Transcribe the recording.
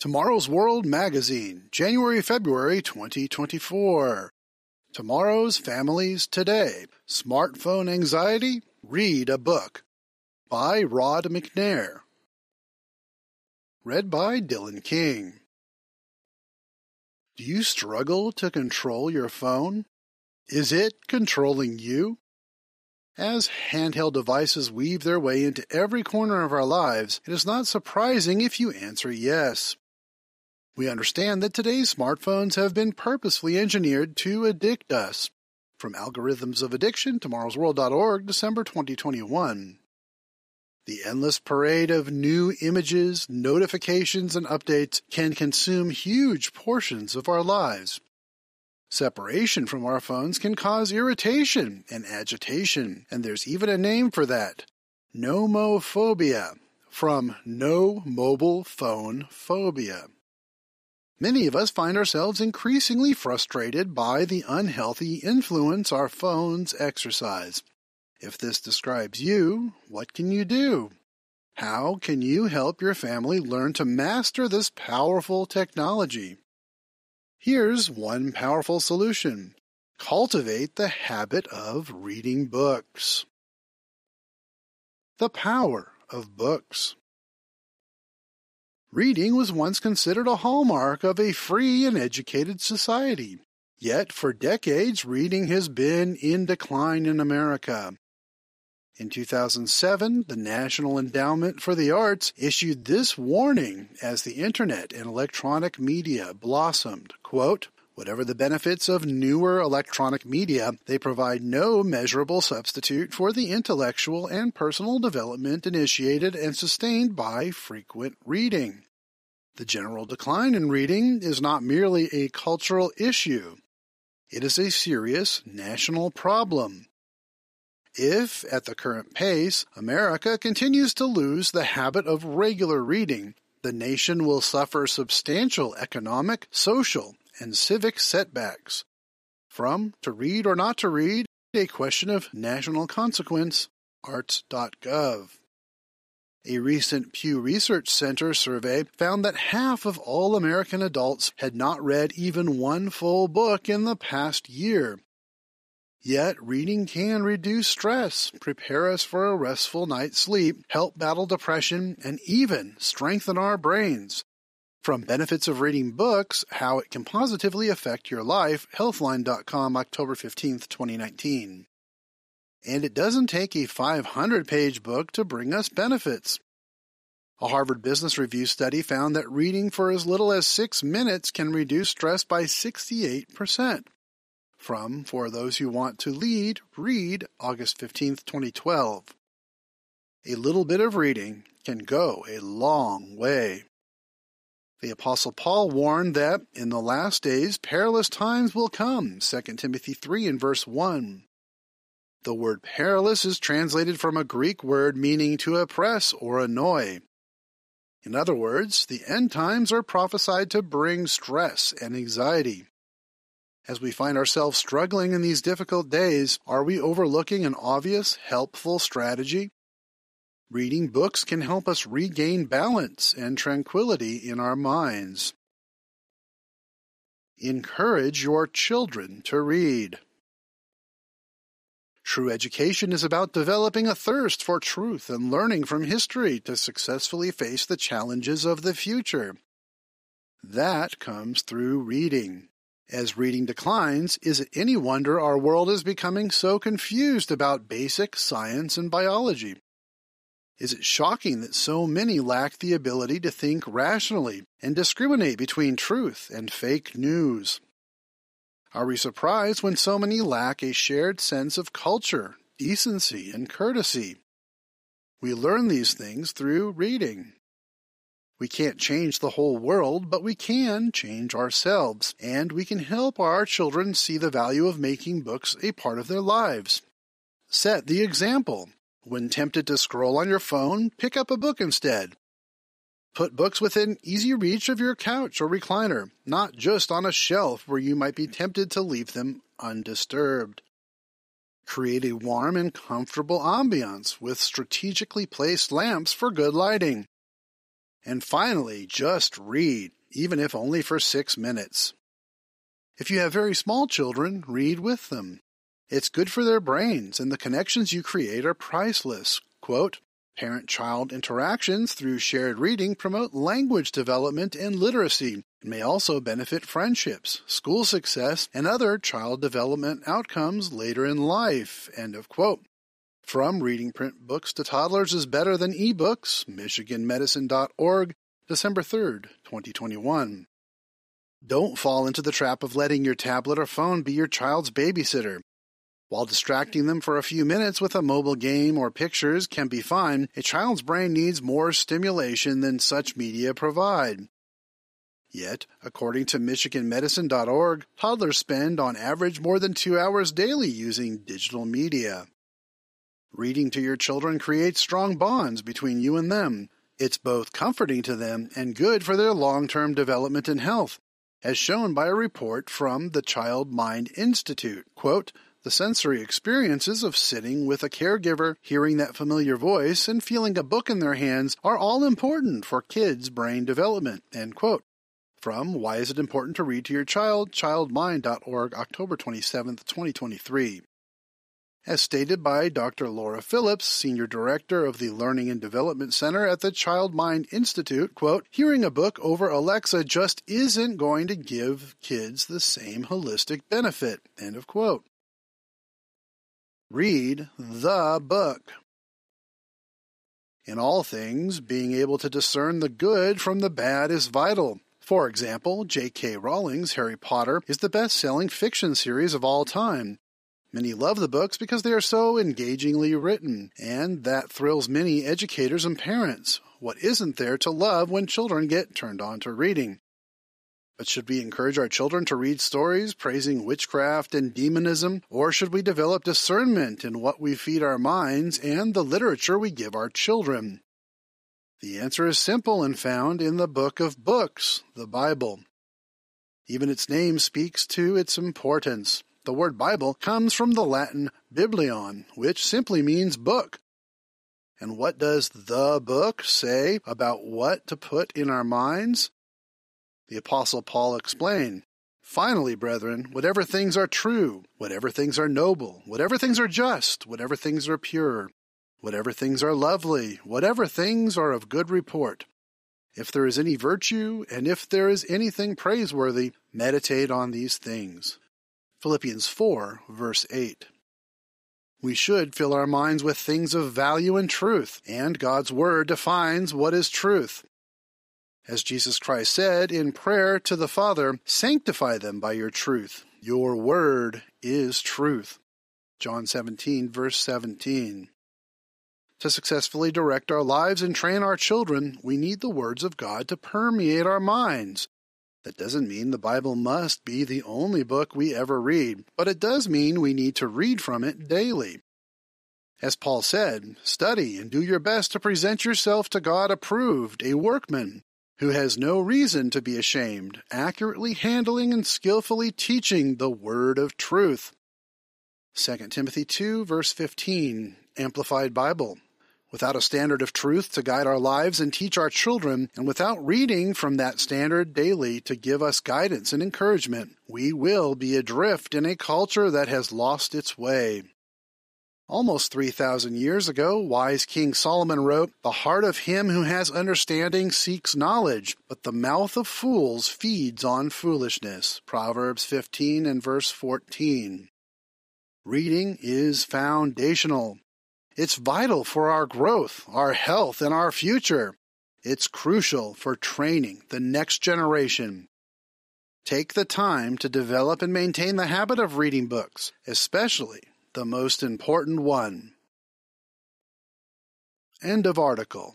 Tomorrow's World Magazine, January February 2024. Tomorrow's Families Today. Smartphone Anxiety? Read a Book. By Rod McNair. Read by Dylan King. Do you struggle to control your phone? Is it controlling you? As handheld devices weave their way into every corner of our lives, it is not surprising if you answer yes. We understand that today's smartphones have been purposefully engineered to addict us. From Algorithms of Addiction, tomorrowsworld.org, December 2021. The endless parade of new images, notifications, and updates can consume huge portions of our lives. Separation from our phones can cause irritation and agitation, and there's even a name for that nomophobia, from no mobile phone phobia. Many of us find ourselves increasingly frustrated by the unhealthy influence our phones exercise. If this describes you, what can you do? How can you help your family learn to master this powerful technology? Here's one powerful solution. Cultivate the habit of reading books. The power of books. Reading was once considered a hallmark of a free and educated society. Yet for decades, reading has been in decline in America. In 2007, the National Endowment for the Arts issued this warning as the internet and electronic media blossomed. Quote, Whatever the benefits of newer electronic media, they provide no measurable substitute for the intellectual and personal development initiated and sustained by frequent reading. The general decline in reading is not merely a cultural issue. It is a serious national problem. If, at the current pace, America continues to lose the habit of regular reading, the nation will suffer substantial economic, social, and civic setbacks. From To Read or Not to Read, a question of national consequence, arts.gov. A recent Pew Research Center survey found that half of all American adults had not read even one full book in the past year. Yet, reading can reduce stress, prepare us for a restful night's sleep, help battle depression, and even strengthen our brains. From Benefits of Reading Books, How It Can Positively Affect Your Life, Healthline.com, October 15, 2019. And it doesn't take a 500 page book to bring us benefits. A Harvard Business Review study found that reading for as little as six minutes can reduce stress by 68%. From For Those Who Want to Lead, read August 15, 2012. A little bit of reading can go a long way. The Apostle Paul warned that in the last days perilous times will come, 2 Timothy 3 and verse 1. The word perilous is translated from a Greek word meaning to oppress or annoy. In other words, the end times are prophesied to bring stress and anxiety. As we find ourselves struggling in these difficult days, are we overlooking an obvious, helpful strategy? Reading books can help us regain balance and tranquility in our minds. Encourage your children to read. True education is about developing a thirst for truth and learning from history to successfully face the challenges of the future. That comes through reading. As reading declines, is it any wonder our world is becoming so confused about basic science and biology? Is it shocking that so many lack the ability to think rationally and discriminate between truth and fake news? Are we surprised when so many lack a shared sense of culture, decency, and courtesy? We learn these things through reading. We can't change the whole world, but we can change ourselves, and we can help our children see the value of making books a part of their lives. Set the example. When tempted to scroll on your phone, pick up a book instead. Put books within easy reach of your couch or recliner, not just on a shelf where you might be tempted to leave them undisturbed. Create a warm and comfortable ambiance with strategically placed lamps for good lighting. And finally, just read, even if only for six minutes. If you have very small children, read with them. It's good for their brains, and the connections you create are priceless. Quote, Parent child interactions through shared reading promote language development and literacy and may also benefit friendships, school success, and other child development outcomes later in life. End of quote. From Reading Print Books to Toddlers is Better Than eBooks, MichiganMedicine.org, December 3rd, 2021. Don't fall into the trap of letting your tablet or phone be your child's babysitter. While distracting them for a few minutes with a mobile game or pictures can be fine, a child's brain needs more stimulation than such media provide. Yet, according to MichiganMedicine.org, toddlers spend on average more than two hours daily using digital media. Reading to your children creates strong bonds between you and them. It's both comforting to them and good for their long term development and health, as shown by a report from the Child Mind Institute. Quote, the sensory experiences of sitting with a caregiver, hearing that familiar voice, and feeling a book in their hands are all important for kids' brain development. End quote. From Why is it important to read to your child? childmind.org, October 27, 2023. As stated by Dr. Laura Phillips, Senior Director of the Learning and Development Center at the Child Mind Institute, quote, hearing a book over Alexa just isn't going to give kids the same holistic benefit, end of quote. Read the book. In all things, being able to discern the good from the bad is vital. For example, J.K. Rowling's Harry Potter is the best selling fiction series of all time. Many love the books because they are so engagingly written, and that thrills many educators and parents. What isn't there to love when children get turned on to reading? But should we encourage our children to read stories praising witchcraft and demonism, or should we develop discernment in what we feed our minds and the literature we give our children? The answer is simple and found in the book of books, the Bible. Even its name speaks to its importance. The word Bible comes from the Latin biblion, which simply means book. And what does the book say about what to put in our minds? The Apostle Paul explained, Finally, brethren, whatever things are true, whatever things are noble, whatever things are just, whatever things are pure, whatever things are lovely, whatever things are of good report, if there is any virtue, and if there is anything praiseworthy, meditate on these things. Philippians 4, verse 8. We should fill our minds with things of value and truth, and God's Word defines what is truth. As Jesus Christ said in prayer to the Father, sanctify them by your truth. Your word is truth. John 17, verse 17. To successfully direct our lives and train our children, we need the words of God to permeate our minds. That doesn't mean the Bible must be the only book we ever read, but it does mean we need to read from it daily. As Paul said, study and do your best to present yourself to God approved, a workman who has no reason to be ashamed, accurately handling and skillfully teaching the word of truth. 2 Timothy 2, verse 15, Amplified Bible. Without a standard of truth to guide our lives and teach our children, and without reading from that standard daily to give us guidance and encouragement, we will be adrift in a culture that has lost its way. Almost 3,000 years ago, wise King Solomon wrote, The heart of him who has understanding seeks knowledge, but the mouth of fools feeds on foolishness. Proverbs 15 and verse 14. Reading is foundational. It's vital for our growth, our health, and our future. It's crucial for training the next generation. Take the time to develop and maintain the habit of reading books, especially the most important one. End of article.